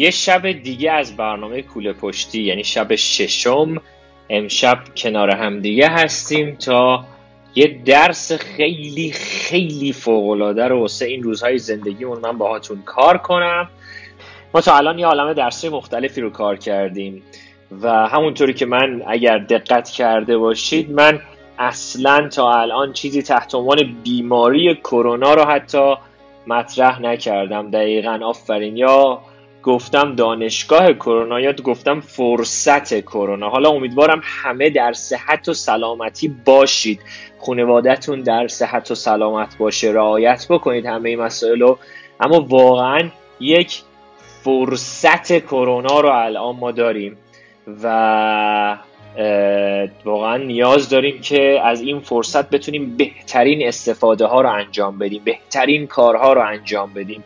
یه شب دیگه از برنامه کوله پشتی یعنی شب ششم امشب کنار هم دیگه هستیم تا یه درس خیلی خیلی فوقالعاده رو واسه این روزهای زندگیمون من باهاتون کار کنم. ما تا الان یه عالم درسی مختلفی رو کار کردیم و همونطوری که من اگر دقت کرده باشید من اصلا تا الان چیزی تحت عنوان بیماری کرونا رو حتی مطرح نکردم. دقیقا آفرین. یا گفتم دانشگاه کرونا یا گفتم فرصت کرونا. حالا امیدوارم همه در صحت و سلامتی باشید. خانوادهتون در صحت و سلامت باشه. رعایت بکنید همه این مسائل رو. اما واقعا یک فرصت کرونا رو الان ما داریم و واقعا نیاز داریم که از این فرصت بتونیم بهترین استفاده ها رو انجام بدیم بهترین کارها رو انجام بدیم.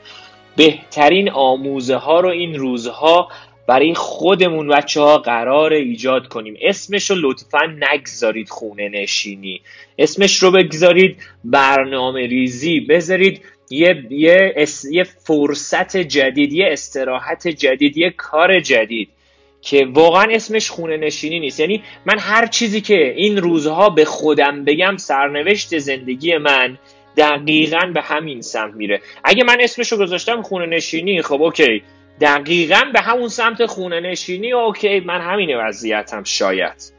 بهترین آموزه ها رو این روزها برای خودمون بچه ها قرار ایجاد کنیم. اسمش رو لطفا نگذارید خونه نشینی. اسمش رو بگذارید برنامه ریزی. بذارید یه, یه, یه فرصت جدید یه استراحت جدید یه کار جدید که واقعا اسمش خونه نشینی نیست. یعنی من هر چیزی که این روزها به خودم بگم سرنوشت زندگی من دقیقا به همین سمت میره. اگه من اسمشو گذاشتم خونه نشینی خب اوکی. دقیقا به همون سمت خونه نشینی اوکی. من همین وضعیتم شاید.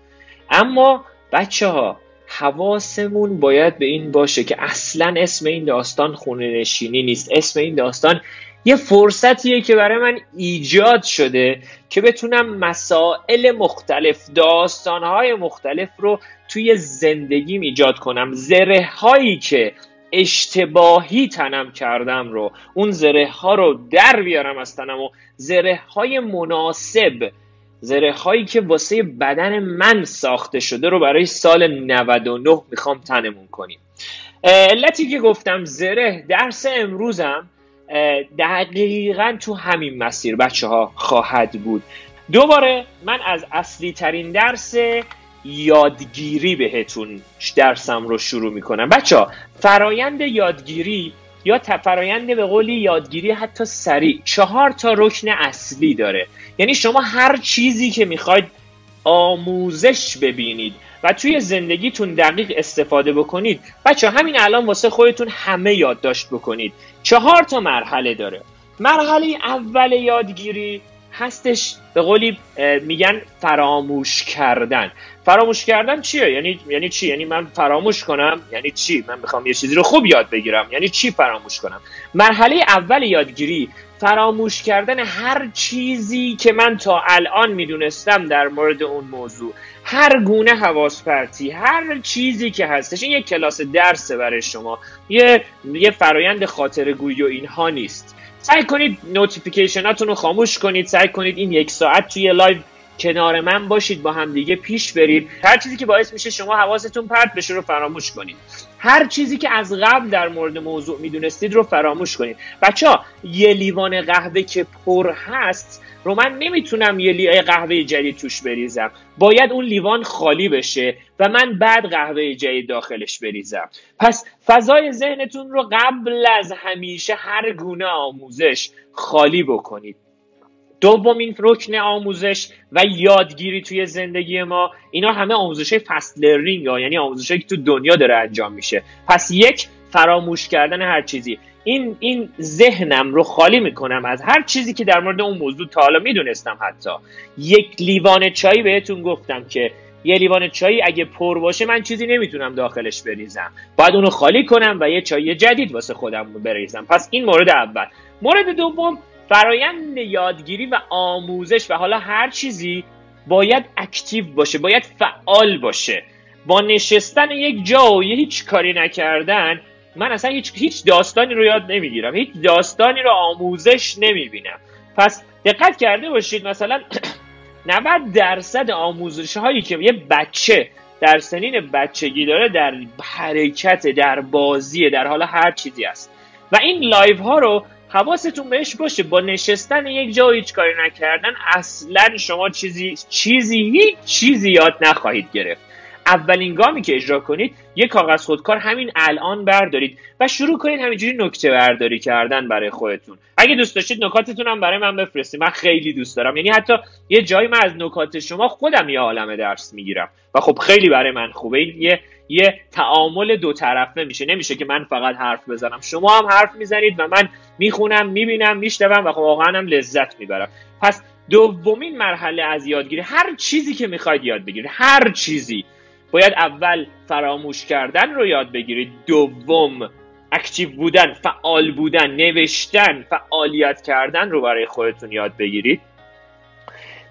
اما بچه ها حواسمون باید به این باشه که اصلا اسم این داستان خونه نشینی نیست. اسم این داستان یه فرصتیه که برای من ایجاد شده که بتونم مسائل مختلف داستانهای مختلف رو توی زندگیم ایجاد کنم. زره هایی که اشتباهی تنم کردم رو. اون زره ها رو در بیارم از تنم و زره های مناسب زره هایی که واسه بدن من ساخته شده رو برای سال 99 می‌خوام تنمون کنیم. علتی که گفتم زره درس امروزم. دقیقا تو همین مسیر بچه ها خواهد بود. دوباره من از اصلی ترین درس یادگیری بهتون درسم رو شروع می‌کنم. بچه فرایند یادگیری یا فرایند به قولی یادگیری حتی سریع چهار تا رکن اصلی داره. یعنی شما هر چیزی که می‌خواید آموزش ببینید و توی زندگیتون دقیق استفاده بکنید. بچه همین الان واسه خودتون همه یادداشت بکنید. چهار تا مرحله داره. مرحله اول یادگیری هستش به قولی میگن فراموش کردن. فراموش کردن چیه؟ یعنی یعنی چی؟ یعنی من فراموش کنم؟ یعنی چی؟ من می‌خوام یه چیزی رو خوب یاد بگیرم. یعنی چی فراموش کنم؟ مرحله اول یادگیری فراموش کردن هر چیزی که من تا الان می‌دونستم در مورد اون موضوع. هر گونه حواس پرتی هر چیزی که هستش. این یک کلاس درسه برای شما. یه یه فرایند خاطر گویی و اینها نیست. سعی کنید notification اتون رو خاموش کنید سعی کنید این یک ساعت توی لایو کنار من باشید با هم دیگه پیش برید. هر چیزی که باعث میشه شما حواستون پرت بشه رو فراموش کنید. هر چیزی که از قبل در مورد موضوع می‌دونستید رو فراموش کنید. بچه ها یه لیوان قهوه که پر هست رو من نمی‌تونم یه لیوان قهوه جدید توش بریزم. باید اون لیوان خالی بشه و من بعد قهوه جدید داخلش بریزم. پس فضای ذهنتون رو قبل از همیشه هر گونه آموزش خالی بکنید. دومین رکن آموزش و یادگیری توی زندگی ما اینا همه آموزش فست لرنینگ ها یعنی آموزش که تو دنیا داره انجام میشه. پس یک فراموش کردن هر چیزی. این این ذهنم رو خالی می‌کنم از هر چیزی که در مورد اون موضوع تا حالا می‌دونستم حتی. یک لیوان چای بهتون گفتم که یه لیوان چای اگه پر باشه من چیزی نمی‌تونم داخلش بریزم. باید اونو خالی کنم و یه چای جدید واسه خودم بریزم. پس این مورد اول. مورد دوم فرایند یادگیری و آموزش و حالا هر چیزی باید اکتیو باشه باید فعال باشه. با نشستن یک جا و هیچ کاری نکردن من اصلا هیچ, هیچ داستانی رو یاد نمی‌گیرم. هیچ داستانی رو آموزش نمی‌بینم. پس دقت کرده باشید مثلا 90 درصد آموزش هایی که یه بچه در سنین بچگی داره در حرکت در بازی در حال هر چیزی است و این لایو ها رو حواستون بهش باشه. با نشستن یک جا هیچ کاری نکردن اصلا شما چیزی چیزی هیچ چیزی یاد نخواهید گرفت. اولین گامی که اجرا کنید یک کاغذ خودکار همین الان بردارید و شروع کنید همینجوری نکته برداری کردن برای خودتون. اگه دوست داشتید نکاتتون هم برای من بفرستید. من خیلی دوست دارم. یعنی حتی یه جایی من از نکات شما خودم یه عالم درس می‌گیرم. و خب خیلی برای من خوبه. یه یه تعامل دو طرفه میشه. نمیشه که من فقط حرف بزنم. شما هم حرف می‌زنید و من می‌خونم می‌بینم میشنوم و خب واقعا هم لذت می‌برم. پس دومین مرحله از یادگیری هر چیزی که می‌خواید یاد بگیرید. هر چیزی. باید اول فراموش کردن رو یاد بگیرید. دوم active بودن فعال بودن نوشتن فعالیت کردن رو برای خودتون یاد بگیرید.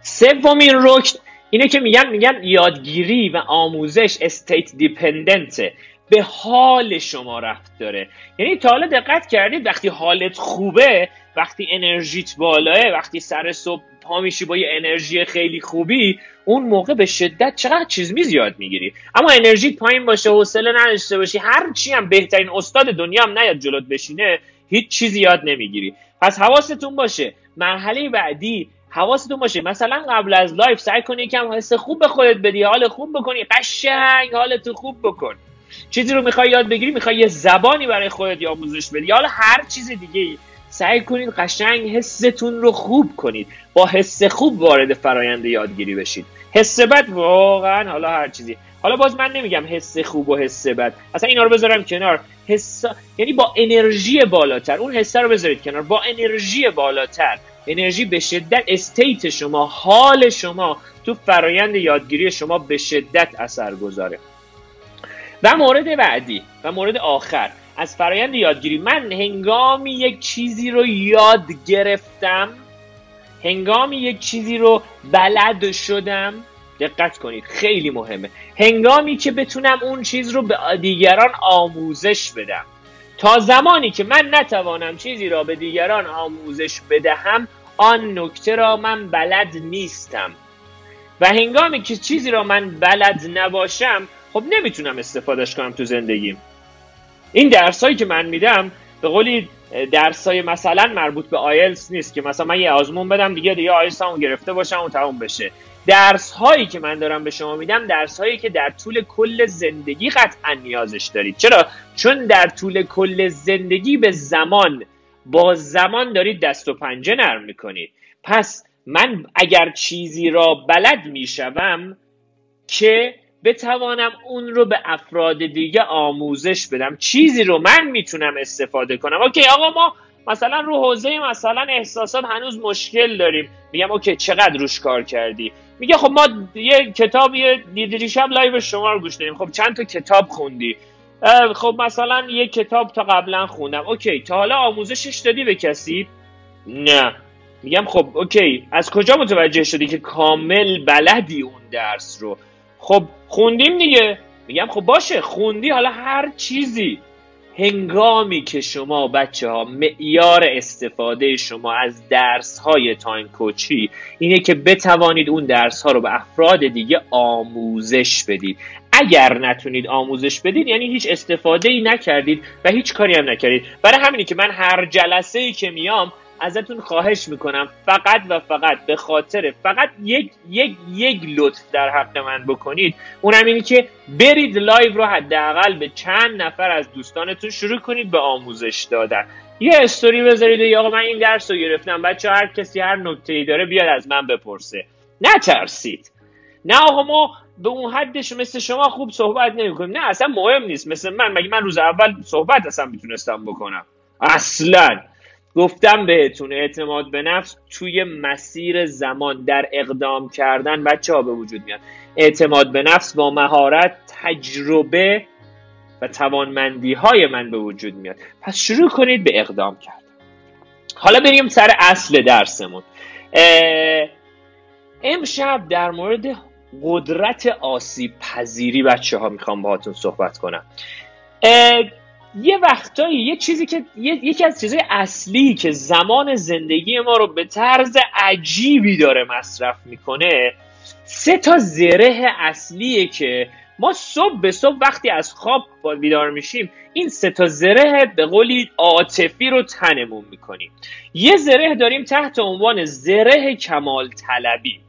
سومین رکن اینه که میگن میگن یادگیری و آموزش state dependent ه به حال شما رفت داره. یعنی تا حالا دقت کردید وقتی حالت خوبه وقتی انرژیت بالاه وقتی سر صبح پا میشی با یه انرژی خیلی خوبی اون موقع به شدت چقدر چیز می زیاد می‌گیری. اما انرژیت پایین باشه حوصله نداشته باشی هر چی هم بهترین استاد دنیا هم نیاد جلوت بشینه هیچ چیزی یاد نمی‌گیری. پس حواستون باشه. مرحله بعدی حواستون باشه. مثلا قبل از لایو سعی کنی یکم حس خوب به خودت بدی حال خوب بکنی. قشنگ حالتو خوب بکن. چیزی رو می‌خوای یاد بگیری می‌خوای یه زبانی برای خودت آموزش بدی حالا هر چیز دیگه سعی کنید قشنگ حستون رو خوب کنید. با حس خوب وارد فرایند یادگیری بشید. حس بد واقعا حالا هر چیزی. حالا باز من نمیگم حس خوب و حس بد. اصلا اینا رو بذارم کنار. حس یعنی با انرژی بالاتر. اون حسه رو بذارید کنار. با انرژی بالاتر. انرژی به شدت استیت شما حال شما تو فرایند یادگیری شما به شدت اثر گذاره و مورد بعدی. و مورد آخر. از فرایند یادگیری من هنگامی یک چیزی رو یاد گرفتم هنگامی یک چیزی رو بلد شدم دقت کنید خیلی مهمه. هنگامی که بتونم اون چیز رو به دیگران آموزش بدم. تا زمانی که من نتوانم چیزی را به دیگران آموزش بدهم آن نکته را من بلد نیستم. و هنگامی که چیزی را من بلد نباشم خب نمی‌تونم استفادهش کنم تو زندگیم. این درس هایی که من میدم به قولی درس های مثلا مربوط به آیلس نیست که مثلا من یه آزمون بدم دیگه دیگه آیلس همون گرفته باشم و تموم بشه. درس هایی که من دارم به شما میدم درس هایی که در طول کل زندگی قطعا نیازش دارید. چرا؟ چون در طول کل زندگی به زمان با زمان دارید دست و پنجه نرم می‌کنید. پس من اگر چیزی را بلد می‌شوم که بتوانم اون رو به افراد دیگه آموزش بدم. چیزی رو من می‌تونم استفاده کنم. okay آقا ما مثلا رو حوزه مثلا احساسات هنوز مشکل داریم. میگم okay چقدر روش کار کردی؟ میگه خب ما یه کتاب یه دی شب لایو شما رو گوش دادیم. خب چند تا کتاب خوندی؟ خب مثلا یه کتاب تا قبلا خوندم. okay تا حالا آموزشش دادی به کسی؟ نه. میگم خب okay از کجا متوجه شدی که کامل بلدی اون درس رو؟ خب خوندیم دیگه. میگم خب باشه خوندی حالا هر چیزی. هنگامی که شما بچه ها معیار استفاده شما از درس های تایم کوچی اینه که بتوانید اون درس ها رو به افراد دیگه آموزش بدید. اگر نتونید آموزش بدید یعنی هیچ استفاده ای نکردید و هیچ کاری هم نکردید. برای همینی که من هر جلسه ای که میام ازتون خواهش می‌کنم. فقط و فقط به خاطر فقط یک یک یک لطف در حق من بکنید. اونم اینی که برید لایو رو حداقل به چند نفر از دوستانتون شروع کنید به آموزش دادن. یه استوری بذارید یا آقا من این درس رو گرفتم. بچه هر کسی هر نکته ای داره بیاد از من بپرسه. نترسید. نه آقا ما به اون حدش مثل شما خوب صحبت نمی کنیم نه اصلا مهم نیست. مثل من مگه من روز اول صحبت اصلا می‌تونستم بکنم؟ اصلا. گفتم بهتون اعتماد به نفس توی مسیر زمان در اقدام کردن بچه ها به وجود میاد. اعتماد به نفس با مهارت تجربه و توانمندی های من به وجود میاد. پس شروع کنید به اقدام کرد حالا بریم سر اصل درسمون. امشب در مورد قدرت آسیب پذیری بچه ها می‌خوام باهاتون صحبت کنم. یه وقتایی یه چیزی که یکی از چیزهای اصلی که زمان زندگی ما رو به طرز عجیبی داره مصرف می‌کنه سه تا زره اصلیه که ما صبح به صبح وقتی از خواب بیدار میشیم این سه تا زره به قولی عاطفی رو تنمون می‌کنیم. یه زره داریم تحت عنوان زره کمال طلبی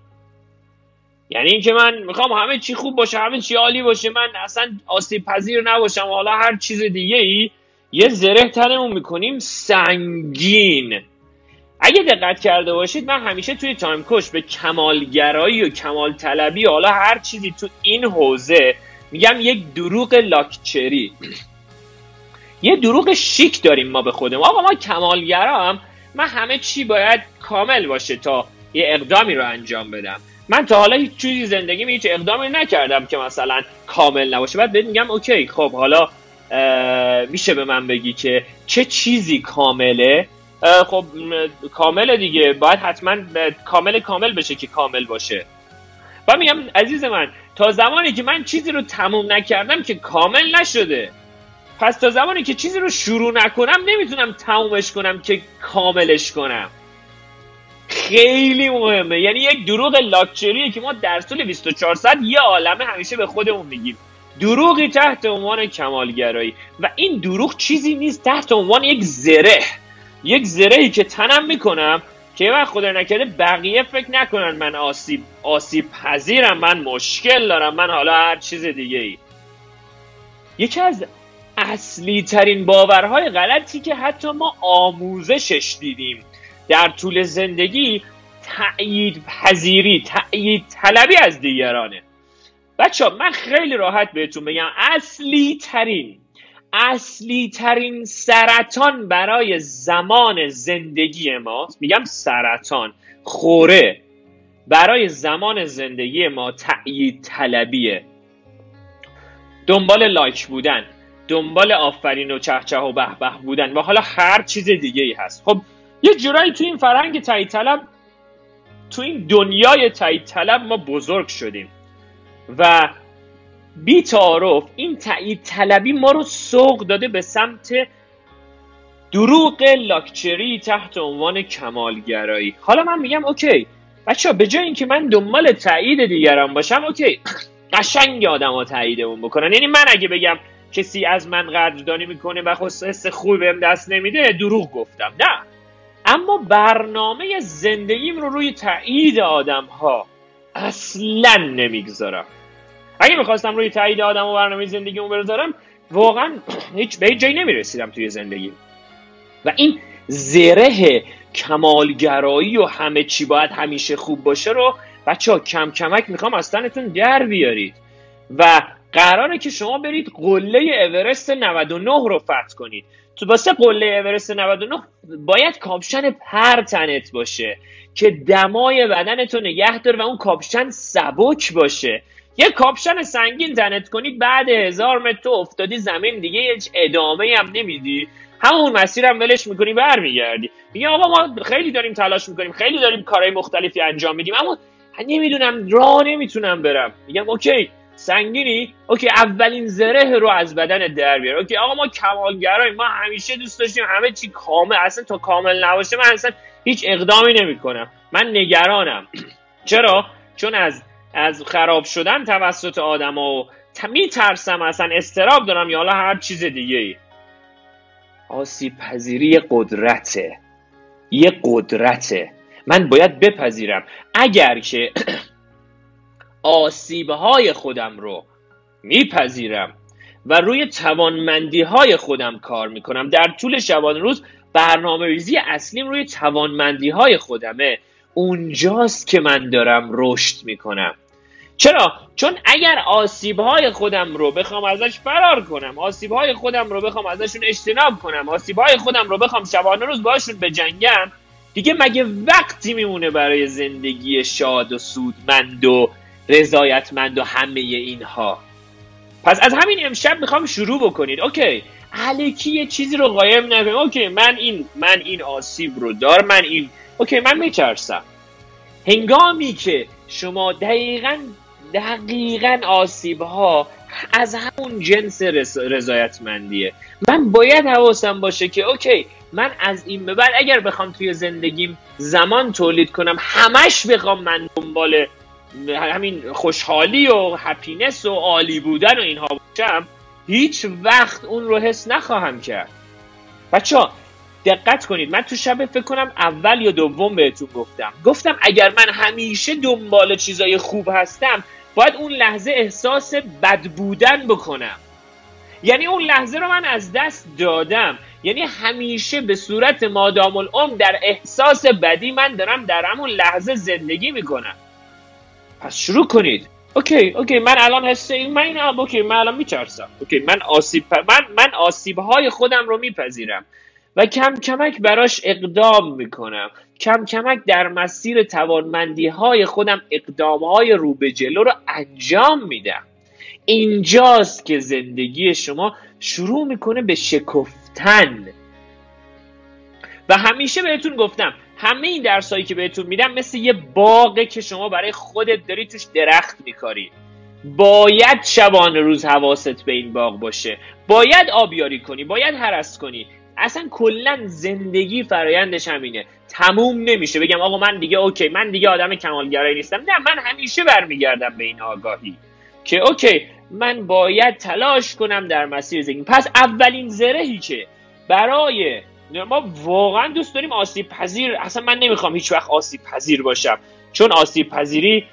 یعنی اینکه من می‌خوام همه چی خوب باشه همه چی عالی باشه من اصلا آسیب پذیر نباشم. حالا هر چیز دیگه ای یه زره تنمون می‌کنیم سنگین. اگه دقت کرده باشید من همیشه توی Time Coach به کمالگرایی و کمال طلبی حالا هر چیزی تو این حوزه میگم یک دروغ لاکچری. یه دروغ شیک داریم ما به خودمون. آقا ما کمالگرام من همه چی باید کامل باشه تا یه اقدامی رو انجام بدم. من تا حالا هیچ چیزی زندگی هیچ اقدامی نکردم که مثلا کامل نباشه. بعد بهت میگم okay خب حالا میشه به من بگی که چه چیزی کامله؟ خب کامله دیگه. باید حتما کامل کامل بشه که کامل باشه. و میگم عزیز من تا زمانی که من چیزی رو تموم نکردم که کامل نشده. پس تا زمانی که چیزی رو شروع نکنم نمی‌تونم تمومش کنم که کاملش کنم. خیلی مهمه. یعنی یک دروغ لاکچریه که ما در طول 24 ساعت یه عالمه همیشه به خودمون میگیم. دروغی تحت عنوان کمالگرایی. و این دروغ چیزی نیست تحت عنوان یک زره. یک زرهی که تنم می‌کنم که من خدا نکرده بقیه فکر نکنن من آسیب آسیب پذیرم من مشکل دارم من حالا هر چیز دیگه ای یکی از اصلی ترین باورهای غلطی که حتی ما آموزشش دیدیم در طول زندگی تأیید پذیری تأیید طلبی از دیگرانه. بچه من خیلی راحت بهتون بگم اصلی ترین اصلی ترین سرطان برای زمان زندگی ما میگم سرطان خوره. برای زمان زندگی ما تأیید طلبیه دنبال لایک بودن دنبال آفرین و چهچه و به به بودن و حالا هر چیز دیگه ای هست. خب یه جورایی تو این فرهنگ تایید طلب تو این دنیای تایید طلب ما بزرگ شدیم. و بی تعارف این تایید طلبی ما رو سوق داده به سمت دروغ لاکچری تحت عنوان کمالگرایی. حالا من میگم okay بچه به جای اینکه من دنبال تایید دیگران باشم okay قشنگ آدم ها تاییدمون بکنن. یعنی من اگه بگم کسی از من قدردانی می‌کنه و حس خوبی بهم دست نمیده دروغ گفتم. نه. اما برنامه زندگیم رو روی تایید آدم ها اصلا نمی‌گذارم. اگه می‌خواستم روی تایید آدم و برنامه زندگیمو بذارم واقعا هیچ به جایی نمی‌رسیدم توی زندگی. و این زره کمالگرایی و همه چی باید همیشه خوب باشه رو بچه ها کم کمک می‌خوام از تنتون در بیارید. و قراره که شما برید قله اورست 99 رو فتح کنید. تو واسه قله اورست 99 باید کاپشن پر تنت باشه که دمای بدن تو نگه داره و اون کاپشن سبک باشه. یه کاپشن سنگین تنت کنید بعد هزار متر تو افتادی زمین دیگه هیچ ادامه هم نمیدی. همون مسیر هم ولش می‌کنی برمیگردی. میگه آقا ما خیلی داریم تلاش می‌کنیم خیلی داریم کارهای مختلفی انجام میدیم اما نمی‌دونم راه نمی‌تونم برم. میگم okay سنگینی؟ okay اولین زره رو از بدن در بیار. okay آقا ما کمالگرای ما همیشه دوست داشتیم همه چی کامل اصلا تا کامل نباشه من اصلا هیچ اقدامی نمی‌کنم. من نگرانم. چرا؟ چون از از خراب شدن توسط آدم و میترسم اصلا استراب دارم یا حالا هر چیز دیگه ای آسیب پذیری قدرته. یه قدرته. من باید بپذیرم. اگر که آسیبهای خودم رو میپذیرم و روی توانمندی های خودم کار می‌کنم. در طول شبان روز برنامه ریزی اصلیم روی توانمندی های خودمه. اونجاست که من دارم رشد می‌کنم. چرا؟ چون اگر آسیب های خودم رو بخوام ازش فرار کنم آسیب های خودم رو بخوام ازشون اجتناب کنم آسیب های خودم رو بخوام شبانه روز باشون بجنگم دیگه مگه وقتی میمونه برای زندگی شاد و سودمند و رضایتمند و همه اینها. پس از همین امشب می‌خوام شروع بکنید. اوکی. الکی یه چیزی رو قایم نکنم okay من این من این آسیب رو دار من این. okay من میترسم. هنگامی که شما دقیقا دقیقا آسیب ها از همون جنس رضایتمندیه. من باید حواسم باشه که okay من از این به بعد اگر بخوام توی زندگیم زمان تولید کنم همش بخوام من دنبال همین خوشحالی و happiness و عالی بودن و اینها باشم هیچ وقت اون رو حس نخواهم کرد. بچه دقت کنید. من تو شب فکر کنم اول یا دوم بهتون گفتم. گفتم اگر من همیشه دنبال چیزای خوب هستم باید اون لحظه احساس بد بودن بکنم. یعنی اون لحظه رو من از دست دادم. یعنی همیشه به صورت مادام العمر در احساس بدی من دارم در همون لحظه زندگی می‌کنم. پس شروع کنید. okay okay من الان حس من این okay من الان میترسم okay من آسیب من من آسیب های خودم رو میپذیرم و کم کمک براش اقدام می‌کنم. کم کمک در مسیر توانمندی های خودم اقدام های رو به جلو رو انجام میدم. اینجاست که زندگی شما شروع می‌کنه به شکفتن. و همیشه بهتون گفتم همه این درسایی که بهتون میدم مثل یه باغه که شما برای خودت داری توش درخت میکاری. باید شبانه روز حواست به این باغ باشه. باید آبیاری کنی باید هرس کنی. اصلا کلا زندگی فرایندش همینه. تموم نمیشه. بگم آقا من دیگه okay من دیگه آدم کمالگرایی نیستم. نه من همیشه برمیگردم به این آگاهی که okay من باید تلاش کنم در مسیر زندگی. پس اولین زرهی که برای ما واقعا دوست داریم آسیب پذیر اصلا من نمی‌خوام هیچ وقت آسیب پذیر باشم. چون آسیب پذیری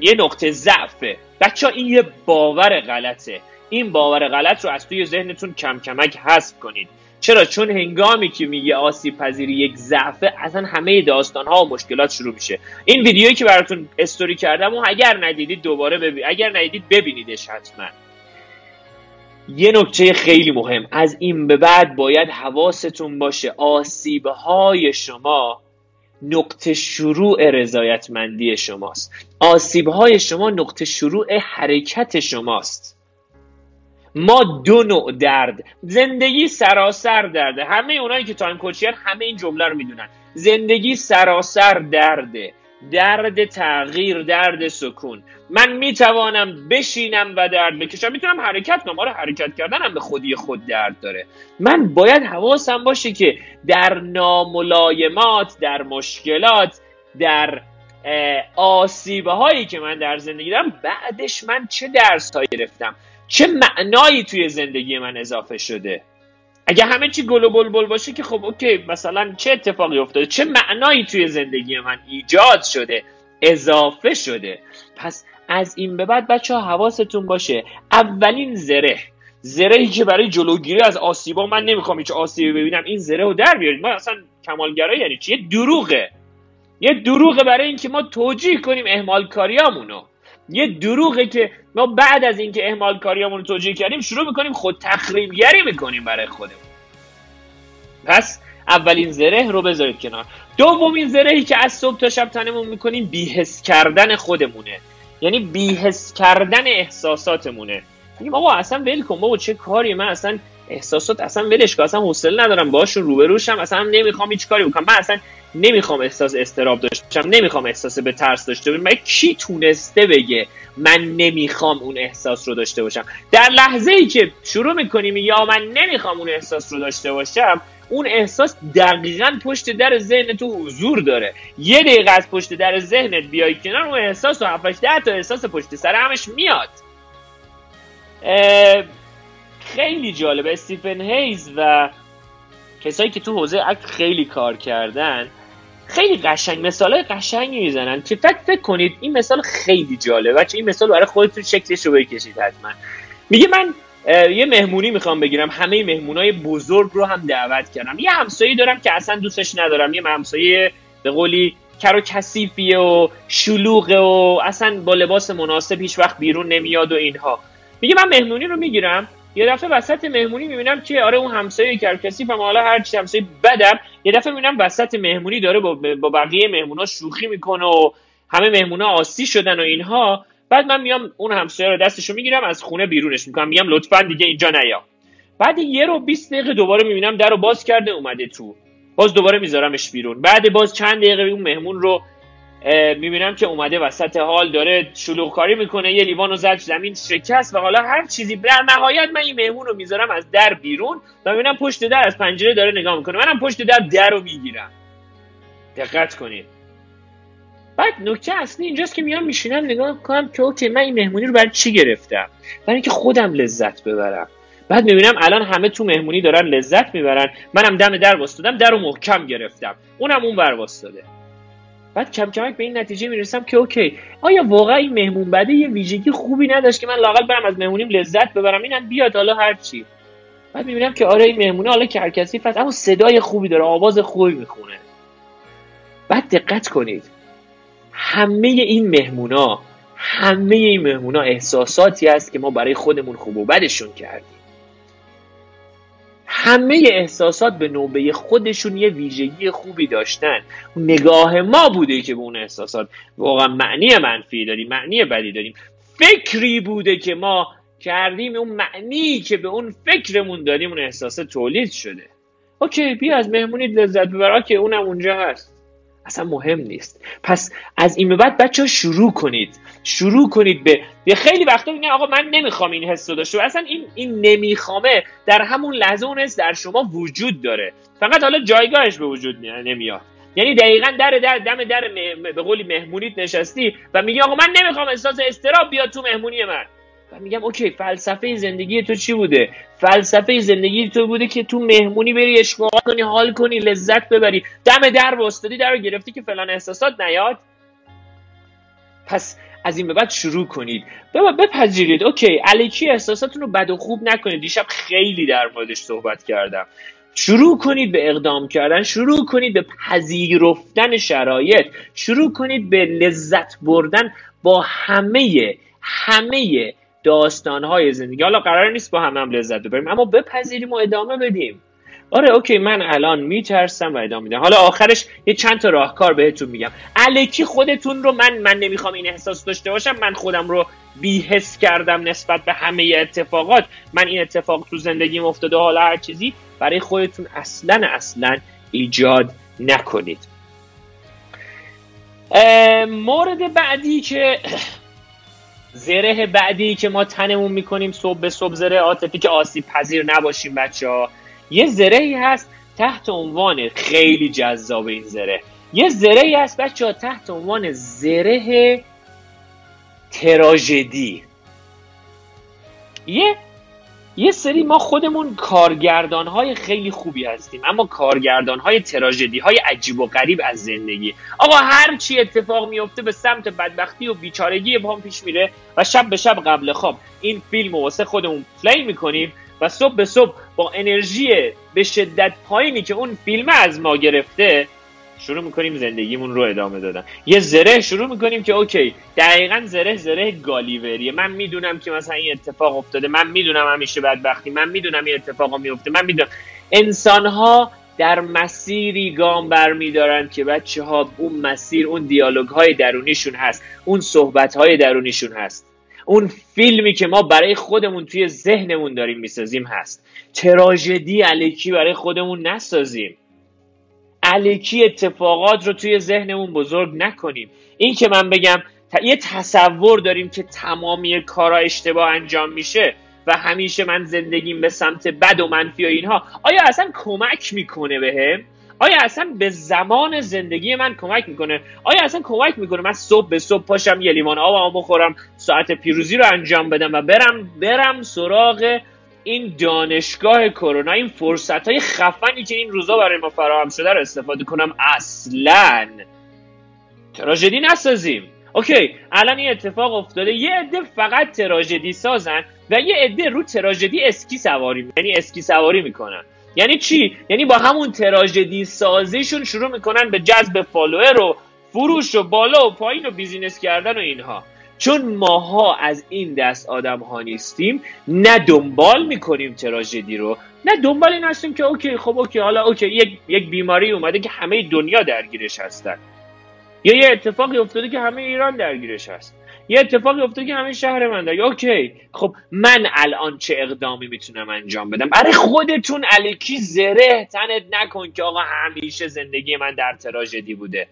یه نقطه ضعفه. بچه این یه باور غلطه. این باور غلط رو از توی ذهنتون کم کمک حذف کنید. چرا؟ چون هنگامی که میگه آسیب پذیری یک ضعفه اصلا همه داستان ها و مشکلات شروع میشه. این ویدیویی که براتون استوری کردم و اگر ندیدید دوباره ببین اگر ندیدید ببینیدش حتما. یه نکته خیلی مهم. از این به بعد باید حواستون باشه. آسیب های شما نقطه شروع رضایتمندی شماست. آسیب های شما نقطه شروع حرکت شماست. ما دو نوع درد. زندگی سراسر درده. همه اونایی که تایم کوچیان همه این جمله رو می‌دونن. زندگی سراسر درده. درد تغییر درد سکون. من می‌توانم بشینم و درد بکشم. می‌تونم حرکت کنم. آره حرکت کردنم به خودی خود درد داره. من باید حواسم باشه که در ناملایمات در مشکلات در آسیبه هایی که من در زندگی دارم بعدش من چه درس هایی گرفتم؟ چه معنایی توی زندگی من اضافه شده؟ اگه همه چی گل و بلبل باشه که خب اوکی مثلا چه اتفاقی افتاده؟ چه معنایی توی زندگی من ایجاد شده؟ اضافه شده. پس از این به بعد بچه ها حواستون باشه. اولین زره. زرهی که برای جلوگیری از آسیبا من نمی‌خوام هیچ آسیبی ببینم این زره رو در بیارید. ما اصلا کمالگرایی یعنی چی؟ یه دروغه. یه دروغه برای اینکه ما توجیه کنیم اهمال کاریامونو یه دروغه که ما بعد از اینکه اهمال کاریامون رو توجیه کردیم شروع می‌کنیم خود تخریبگری می‌کنیم برای خودمون. پس اولین زره رو بذارید کنار. دومین زرهی که از صبح تا شب تنمون می‌کنیم بیهس کردن خودمونه. یعنی بیهس کردن احساساتمونه. میگیم آقا اصلا ول کن بابا چه کاری؟ من اصلا احساسات اصلا ولش کن اصلا حوصله ندارم باشون روبروشم اصلا نمی‌خوام هیچ کاری بکنم. من اصلا نمی‌خوام احساس استراب داشته باشم نمی‌خوام احساس به ترس داشته باشم. کی تونسته بگه من نمی‌خوام اون احساس رو داشته باشم؟ در لحظه ای که شروع می‌کنیم یا من نمی‌خوام اون احساس رو داشته باشم اون احساس دقیقا پشت در ذهن تو حضور داره. یه دقیقه از پشت در ذهنت بیای کنار اون احساس و 7 تا احساس پشت سر همش میاد. خیلی جالب. استیفن هیز و کسایی که تو حوزه اکت خیلی کار کردن خیلی قشنگ مثال قشنگی می‌زنن که فکر فکر کنید این مثال خیلی جالبه. بچه این مثال برای خودتون شکلش رو بکشید حتما. میگه من یه مهمونی می‌خوام بگیرم. همه مهمونای بزرگ رو هم دعوت کردم. یه همسایه دارم که اصلا دوستش ندارم. یه همسایه به قولی کر و کثیفیه و شلوغه و اصلا با لباس مناسب هیچ وقت بیرون نمیاد و اینها. میگه من مهمونی رو می‌گیرم. یه دفعه وسط مهمونی می‌بینم که آره اون همسایه کرکسیفم حالا هر چی همسایه بدم یه دفعه می‌بینم وسط مهمونی داره با, با بقیه مهمونا شوخی می‌کنه و همه مهمونا آسی شدن و اینها. بعد من میام اون همسایه رو دستشو می‌گیرم از خونه بیرونش می‌کنم. میگم لطفا دیگه اینجا نیا. بعد یه رو 20 دقیقه دوباره می‌بینم در رو باز کرده اومده تو. باز دوباره میذارمش بیرون. بعد باز چند دقیقه اون مهمون رو می‌بینم که اومده وسط حال داره شلوغ کاری می‌کنه یه لیوان رو زد زمین شکست و حالا هر چیزی. در نهایت من این مهمون رو می‌ذارم از در بیرون و می‌بینم پشت در از پنجره داره نگاه می‌کنه. منم پشت در در رو می‌گیرم. دقت کنید. بعد نکته اصلی اینجاست که میام میشینم نگاه کنم که اوکی من این مهمونی رو برای چی گرفتم؟ برای اینکه خودم لذت ببرم. بعد می‌بینم الان همه تو مهمونی دارن لذت می‌برن. منم دم در واسطادم در رو محکم گرفتم. اونم اون بر واسطاده. بعد کم کمک به این نتیجه می‌رسم که اوکی. آیا واقعا این مهمون بده یه ویژگی خوبی نداشت که من لاقل برم از مهمونیم لذت ببرم؟ اینم بیاد حالا هر چی. بعد می‌بینم که آره این مهمونه حالا کرکسی هست اما صدای خوبی داره آواز خوبی می‌خونه. بعد دقت کنید. همه این مهمونا همه این مهمونا احساساتی هست که ما برای خودمون خوب و بدشون کردیم. همه احساسات به نوبه خودشون یه ویژگی خوبی داشتن. نگاه ما بوده که به اون احساسات. واقعا معنی منفی داریم معنی بدی داریم. فکری بوده که ما کردیم اون معنی که به اون فکرمون داریم اون احساس تولید شده. اوکی بیا از مهمونی لذت ببرا که اونم اونجا هست. اصلا مهم نیست. پس از این به بعد بچه شروع کنید. شروع کنید به یه خیلی وقتا میگن آقا من نمی‌خوام این حس رو داشته اصلا این این نمیخوامه. در همون لحظه اون حس در شما وجود داره. فقط حالا جایگاهش به وجود نمیاد. یعنی دقیقا در در دم در به قولی مهمونیت نشستی و میگی آقا من نمی‌خوام احساس اضطراب بیاد تو مهمونی من. و میگم okay فلسفه زندگی تو چی بوده؟ فلسفه زندگی تو بوده که تو مهمونی بری عشق و حال کنی حال کنی لذت ببری. دم در وستادی در گرفتی که فلان احساسات نیاد. پس از این به بعد شروع کنید. بپذیرید. okay الکی احساساتون رو بد و خوب نکنید. دیشب خیلی در موردش صحبت کردم. شروع کنید به اقدام کردن شروع کنید به پذیرفتن شرایط شروع کنید به لذت بردن با همه همه داستانهای زندگی. حالا قرار نیست با هم هم لذت ببریم اما بپذیریم و ادامه بدیم. آره اوکی من الان میترسم و ادامه میدم. حالا آخرش یه چند تا راهکار بهتون میگم. الکی خودتون رو من من نمی‌خوام این احساس داشته باشم من خودم رو بیحس کردم نسبت به همه اتفاقات. من این اتفاق تو زندگیم افتاده حالا هر چیزی برای خودتون اصلا اصلا ایجاد نکنید. مورد بعدی که زره بعدی که ما تنمون می‌کنیم صبح به صبح زره عاطفی که آسیب پذیر نباشیم بچه ها. یه زره هست تحت عنوان خیلی جذاب این زره. یه زره هست بچه ها تحت عنوان زره تراژدی. یه یه سری ما خودمون کارگردان های خیلی خوبی هستیم اما کارگردان های تراژدی های عجیب و غریب از زندگی. آقا هر چی اتفاق میفته به سمت بدبختی و بیچارگی هم پیش میره و شب به شب قبل خواب. این فیلم واسه خودمون پلی می‌کنیم و صبح به صبح با انرژی به شدت پایینی که اون فیلم از ما گرفته شروع می‌کنیم زندگیمون رو ادامه دادن. یه زره شروع می‌کنیم که اوکی دقیقا زره زره گالیوریه. من می‌دونم که مثلا این اتفاق افتاده من می‌دونم همیشه بدبختی من می‌دونم این اتفاق میفته من می‌دونم. انسان ها در مسیری گام برمیدارن که بچه ها اون مسیر اون دیالوگ های درونیشون هست اون صحبت های درونیشون هست. اون فیلمی که ما برای خودمون توی ذهنمون داریم می‌سازیم هست. تراژدی علیکی برای خودمون نسازیم. علیکی اتفاقات رو توی ذهنمون بزرگ نکنیم. این که من بگم یه تصور داریم که تمامی کارا اشتباه انجام میشه و همیشه من زندگیم به سمت بد و منفی و اینها آیا اصلا کمک می‌کنه بهم؟ آیا اصلا به زمان زندگی من کمک می‌کنه؟ آیا اصلا کمک می‌کنه من صبح به صبح پاشم یه لیوان آب بخورم ساعت پیروزی رو انجام بدم و برم برم سراغ این دانشگاه کرونا این فرصت های خفنی که این روزا برای ما فراهم شده رو استفاده کنم اصلا. تراژدی نسازیم. okay الان این اتفاق افتاده. یه عده فقط تراژدی سازن و یه عده رو تراژدی اسکی سواری یعنی اسکی سواری می‌کنن. یعنی چی؟ یعنی با همون تراژدی سازیشون شروع می‌کنن به جذب follower و فروش و بالا و پایین و business کردن و اینها. چون ماها از این دست آدم ها نیستیم نه دنبال می‌کنیم تراژدی رو نه دنبال این هستیم که okay خب okay حالا okay یک, یک بیماری اومده که همه دنیا درگیرش هستن. یا یه اتفاقی افتاده که همه ایران درگیرش هست. یه اتفاقی افتاده که همه شهر من داره okay خب من الان چه اقدامی می‌تونم انجام بدم؟ برای خودتون الکی زره تنت نکن که آقا همیشه زندگی من در تراژدی بوده.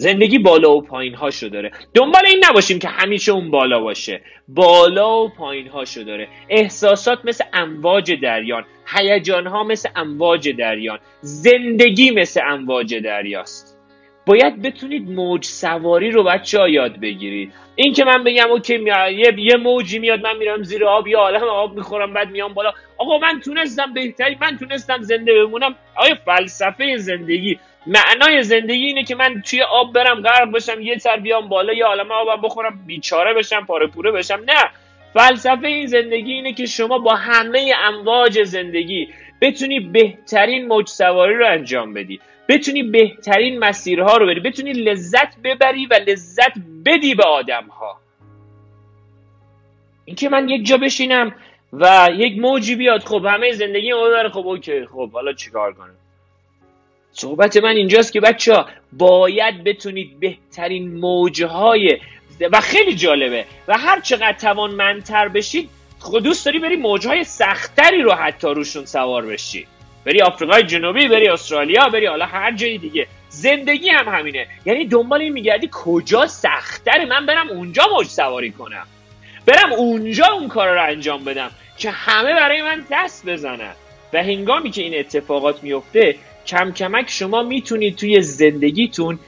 زندگی بالا و پایین هاشو داره. دنبال این نباشیم که همیشه اون بالا باشه. بالا و پایین هاشو داره. احساسات مثل امواج دریان هیجان ها مثل امواج دریان زندگی مثل امواج دریاست. باید بتونید موج سواری رو بچه ها یاد بگیرید. این که من بگم اوکی یه, یه موجی میاد من میرم زیر آب یا عالم آب می‌خورم بعد میام بالا. آقا من تونستم بهتری من تونستم زنده بمونم. آیا فلسفه زندگی معنای زندگی اینه که من توی آب برم غرق بشم یه سر بیام بالا یا عالم آب بخورم بیچاره بشم پاره پوره بشم. نه فلسفه این زندگی اینه که شما با همه امواج زندگی بتونی بهترین موج سواری رو انجام بدی. بتونی بهترین مسیرها رو بری. بتونی لذت ببری و لذت بدی به آدم ها اینکه من یک جا بشینم و یک موجی بیاد خب همه زندگی ببره. خب اوکی. خب حالا چیکار کنم؟ صحبت من اینجاست که بچه ها باید بتونید بهترین موجهای و خیلی جالبه. و هر چقدر توانمندتر بشید خود دوست داری بری موجهای سختتری رو حتی روشون سوار بشی. بری آفریقای جنوبی بری استرالیا بری حالا هر جایی دیگه. زندگی هم همینه. یعنی دنبال این میگردی کجا سختتره من برم اونجا موج سواری کنم. برم اونجا اون کار رو انجام بدم که همه برای من دست بزنن. و هنگامی که این اتفاقات میفته کم کمک شما می‌تونید توی زندگیتون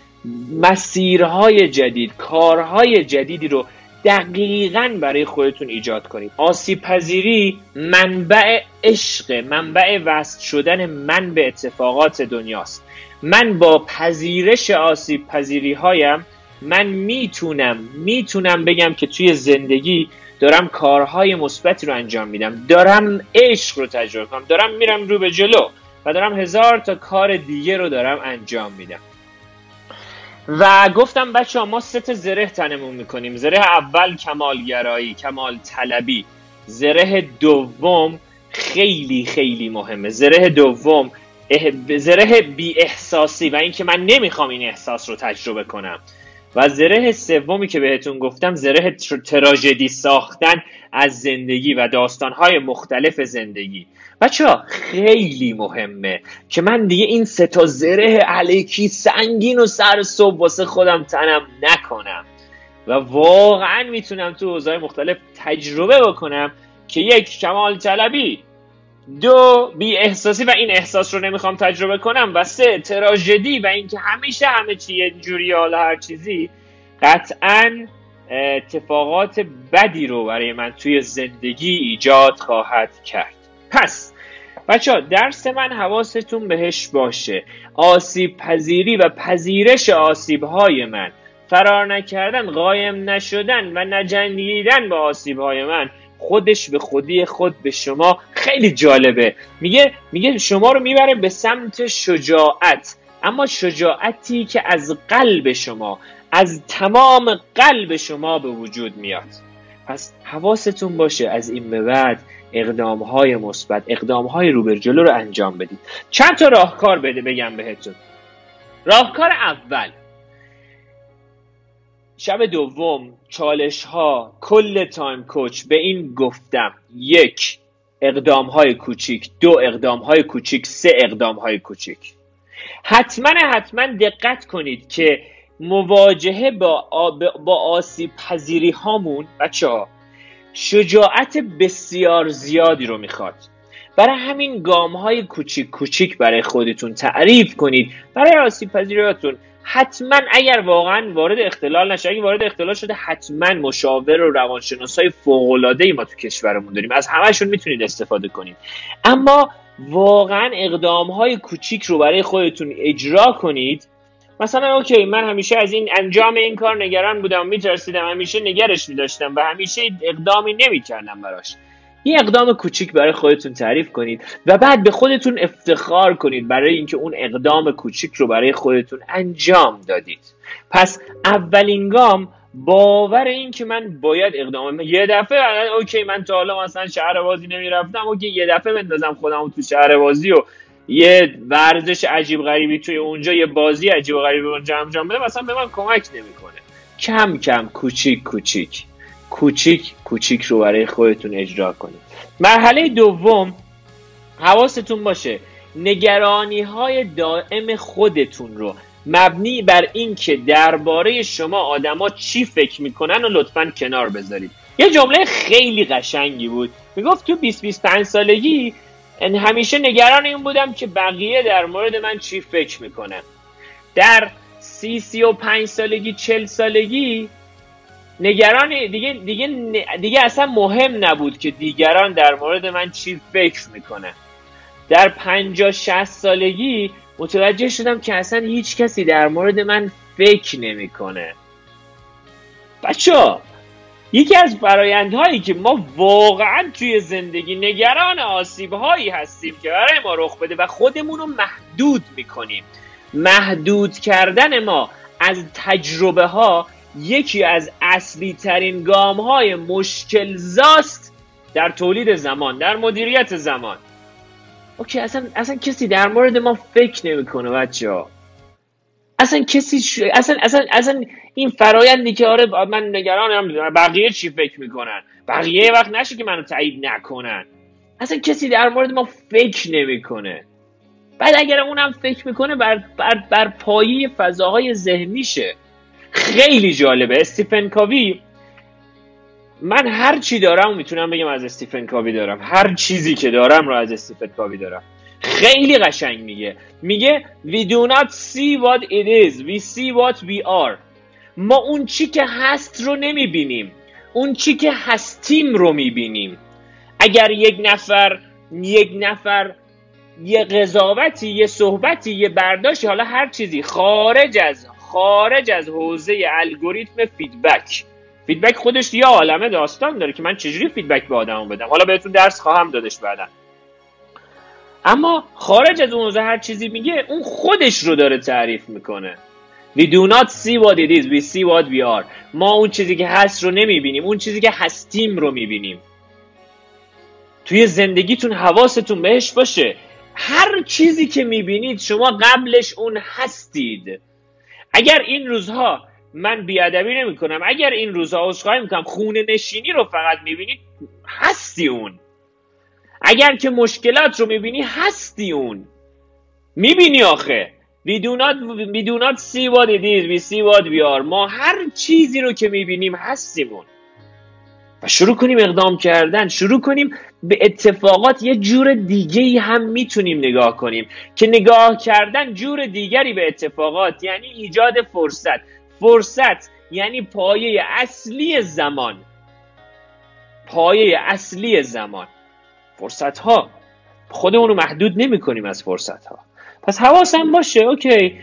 مسیرهای جدید کارهای جدیدی رو دقیقا برای خودتون ایجاد کنید. آسیب پذیری منبع عشق منبع وصل شدن من به اتفاقات دنیاست. من با پذیرش آسیب پذیری هایم من می‌تونم می‌تونم بگم که توی زندگی دارم کارهای مثبتی رو انجام میدم. دارم عشق رو تجربه کنم. دارم میرم رو به جلو. و دارم هزار تا کار دیگه رو دارم انجام میدم. و گفتم بچه ها ما سه تا زره تنمون می‌کنیم. زره اول کمالگرایی کمال طلبی. زره دوم خیلی خیلی مهمه. زره دوم زره بی احساسی و اینکه من نمی‌خوام این احساس رو تجربه کنم. و زره سومی که بهتون گفتم زره تراژدی ساختن از زندگی و داستانهای مختلف زندگی. بچه ها خیلی مهمه که من دیگه این سه تا زره علیکی سنگین و سر صبح واسه خودم تنم نکنم و واقعا می‌تونم تو اوضاع مختلف تجربه بکنم که یک کمال طلبی دو بی احساسی و این احساس رو نمی‌خوام تجربه کنم و سه تراژدی و اینکه همیشه همه چی جوری حالا هر چیزی قطعا اتفاقات بدی رو برای من توی زندگی ایجاد خواهد کرد. پس بچه ها درس من حواستون بهش باشه. آسیب پذیری و پذیرش آسیب های من. فرار نکردن قایم نشدن و نجنگیدن با آسیب های من. خودش به خودی خود به شما خیلی جالبه. میگه میگه شما رو می‌بره به سمت شجاعت. اما شجاعتی که از قلب شما از تمام قلب شما به وجود میاد. پس حواستون باشه از این به بعد. اقدام های مثبت اقدام های رو جلو رو انجام بدید. چند تا راهکار بده بگم بهتون. راهکار اول. شب دوم چالش ها کل تایم کوچ به این گفتم. یک اقدام های کوچیک. دو اقدام های کوچیک. سه اقدام های کوچیک. حتما حتما دقت کنید که مواجهه با, با آسیب پذیری هامون بچه ها شجاعت بسیار زیادی رو می‌خواد. برای همین گام های کوچیک کوچیک برای خودتون تعریف کنید. برای آسیب پذیریاتون حتما اگر واقعا وارد اختلال نشه اگر وارد اختلال شده حتما مشاور و روانشناس های فوق ای ما تو کشورمون داریم. از همهشون می‌تونید استفاده کنید. اما واقعا اقدام های کوچیک رو برای خودتون اجرا کنید مثلا اوکی من همیشه از این انجام این کار نگران بودم میترسیدم همیشه نگرش میداشتم و همیشه اقدامی نمی‌کردم براش. یه اقدام کوچیک برای خودتون تعریف کنید و بعد به خودتون افتخار کنید برای اینکه اون اقدام کوچیک رو برای خودتون انجام دادید. پس اولین گام باور این که من باید اقدام یه دفعه اوکی من تا حالا مثلا شهر بازی نمی‌رفتم اوکی یه دفعه بندازم خودم تو شهر بازی و یه ورزش عجیب غریبی توی اونجا یه بازی عجیب غریبی اونجا انجام بده مثلا به من کمک نمی‌کنه. کم کم کوچیک کوچیک. کوچیک کوچیک رو برای خودتون اجرا کنید. مرحله دوم حواستون باشه. نگرانی های دائم خودتون رو مبنی بر اینکه درباره شما آدما چی فکر می‌کنن و لطفا کنار بذارید. یه جمله خیلی قشنگی بود. می‌گفت تو 20 25 سالگی همیشه نگران این بودم که بقیه در مورد من چی فکر می‌کنن در سی سی و پنج سالگی چل سالگی نگران دیگه دیگه دیگه اصلا مهم نبود که دیگران در مورد من چی فکر می‌کنن در پنجاه شست سالگی متوجه شدم که اصلا هیچ کسی در مورد من فکر نمی‌کنه. بچه یکی از فرایندهایی که ما واقعا توی زندگی نگران آسیب هایی هستیم که برای ما رخ بده و خودمون رو محدود می‌کنیم. محدود کردن ما از تجربه ها یکی از اصلی ترین گام های مشکل زاست در تولید زمان در مدیریت زمان. اوکی اصلا, اصلا کسی در مورد ما فکر نمی‌کنه بچه ها اصلا کسی اصلا اصلا اصلا این فرایندی که آره من نگرانم بقیه چی فکر می‌کنن؟ بقیه وقت نشه که منو تایید نکنن. اصلا کسی در مورد ما فکر نمی‌کنه. بعد اگر اونم فکر می‌کنه بر, بر, بر پایه فضاهای ذهنیشه. خیلی جالبه. استیفن کاوی من هر چی دارم می‌تونم بگم از استیفن کاوی دارم. هر چیزی که دارم رو از استیفن کاوی دارم. خیلی قشنگ میگه. میگه we do not see what it is. We see what we are. ما اون چی که هست رو نمی‌بینیم. اون چی که هستیم رو می‌بینیم. اگر یک نفر یک نفر یه قضاوتی یه صحبتی یه برداشتی حالا هر چیزی خارج از خارج از حوزه الگوریتم feedback. feedback خودش یه عالمه داستان داره که من چجوری feedback به آدمو بدم؟ حالا بهتون درس خواهم دادش بعدا. اما خارج از اون حوزه هر چیزی میگه اون خودش رو داره تعریف می‌کنه. We do not see what it is, we see what we are. ما اون چیزی که هست رو نمی‌بینیم اون چیزی که هستیم رو می‌بینیم. توی زندگیتون حواستون بهش باشه. هر چیزی که می‌بینید شما قبلش اون هستید. اگر این روزها من بیادبی نمی کنم اگر این روزها عذرخواهی می‌کنم خونه نشینی رو فقط می‌بینید هستی اون. اگر که مشکلات رو می‌بینی هستی اون. می‌بینی آخه. We do not, we do not see what it is, we see what we are. ما هر چیزی رو که می‌بینیم هستیمون و شروع کنیم اقدام کردن. شروع کنیم به اتفاقات یه جور دیگه هم می‌تونیم نگاه کنیم. که نگاه کردن جور دیگری به اتفاقات یعنی ایجاد فرصت. فرصت یعنی پایه اصلی زمان. پایه اصلی زمان. فرصت ها خودمون محدود نمی کنیم از فرصت ها پس حواسم باشه okay.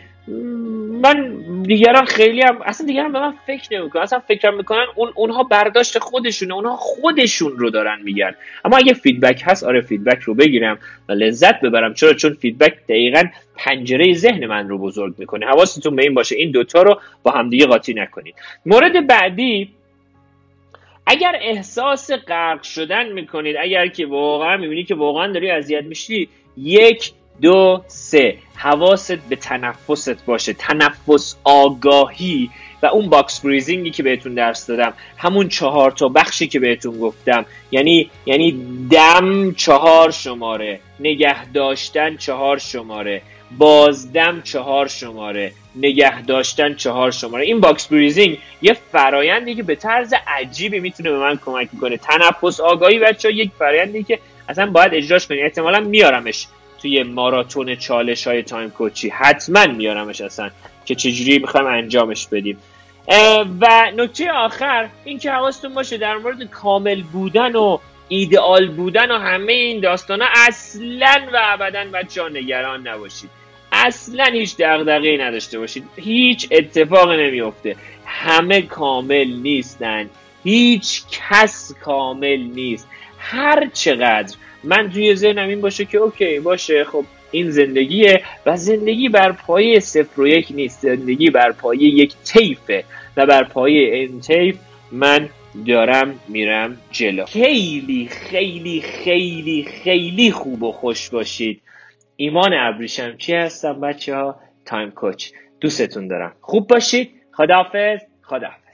من دیگران خیلی هم اصلا دیگران به من فکر نمی‌کنن. اصلا فکر می‌کنن اون اونها برداشت خودشونه اونها خودشون رو دارن میگن. اما اگه feedback هست آره feedback رو بگیرم و لذت ببرم. چرا؟ چون feedback دقیقا پنجره ذهن من رو بزرگ می‌کنه. حواستون به این باشه. این دوتا رو با همدیگه قاطی نکنید. مورد بعدی اگر احساس غرق شدن می‌کنید اگر که واقعا می‌بینی که واقعا داری اذیت میشی یک دو سه. حواست به تنفست باشه. تنفس آگاهی. و اون box breathing ی که بهتون درس دادم همون چهار تا بخشی که بهتون گفتم. یعنی یعنی دم چهار شماره نگه داشتن چهار شماره بازدم چهار شماره نگه داشتن چهار شماره. این box breathing یه فرایندی که به طرز عجیبی می‌تونه به من کمک کنه تنفس آگاهی بچه یک فرایندی که اصلا باید اجراش کنی. احتمالا میارمش. توی ماراتون چالش های تایم کوچی. حتما میارمش اصلا که چجوری می‌خوایم انجامش بدیم. و نکته آخر این که حواستون باشه در مورد کامل بودن و ایدئال بودن و همه این داستان اصلا و ابدا ها نگران نباشید. اصلا هیچ دغدغه‌ای نداشته باشید. هیچ اتفاق نمیفته همه کامل نیستن. هیچ کس کامل نیست. هر چقدر من توی ذهنم این باشه که okay باشه خب این زندگیه و زندگی بر پایه صفر و یک نیست. زندگی بر پایه یک تیفه و بر پایه این تیف من دارم میرم جلو. خیلی خیلی خیلی خیلی خوب و خوش باشید. ایمان ابریشمچی هستم بچه ها time coach. دوستتون دارم. خوب باشید. خداحافظ. خداحافظ.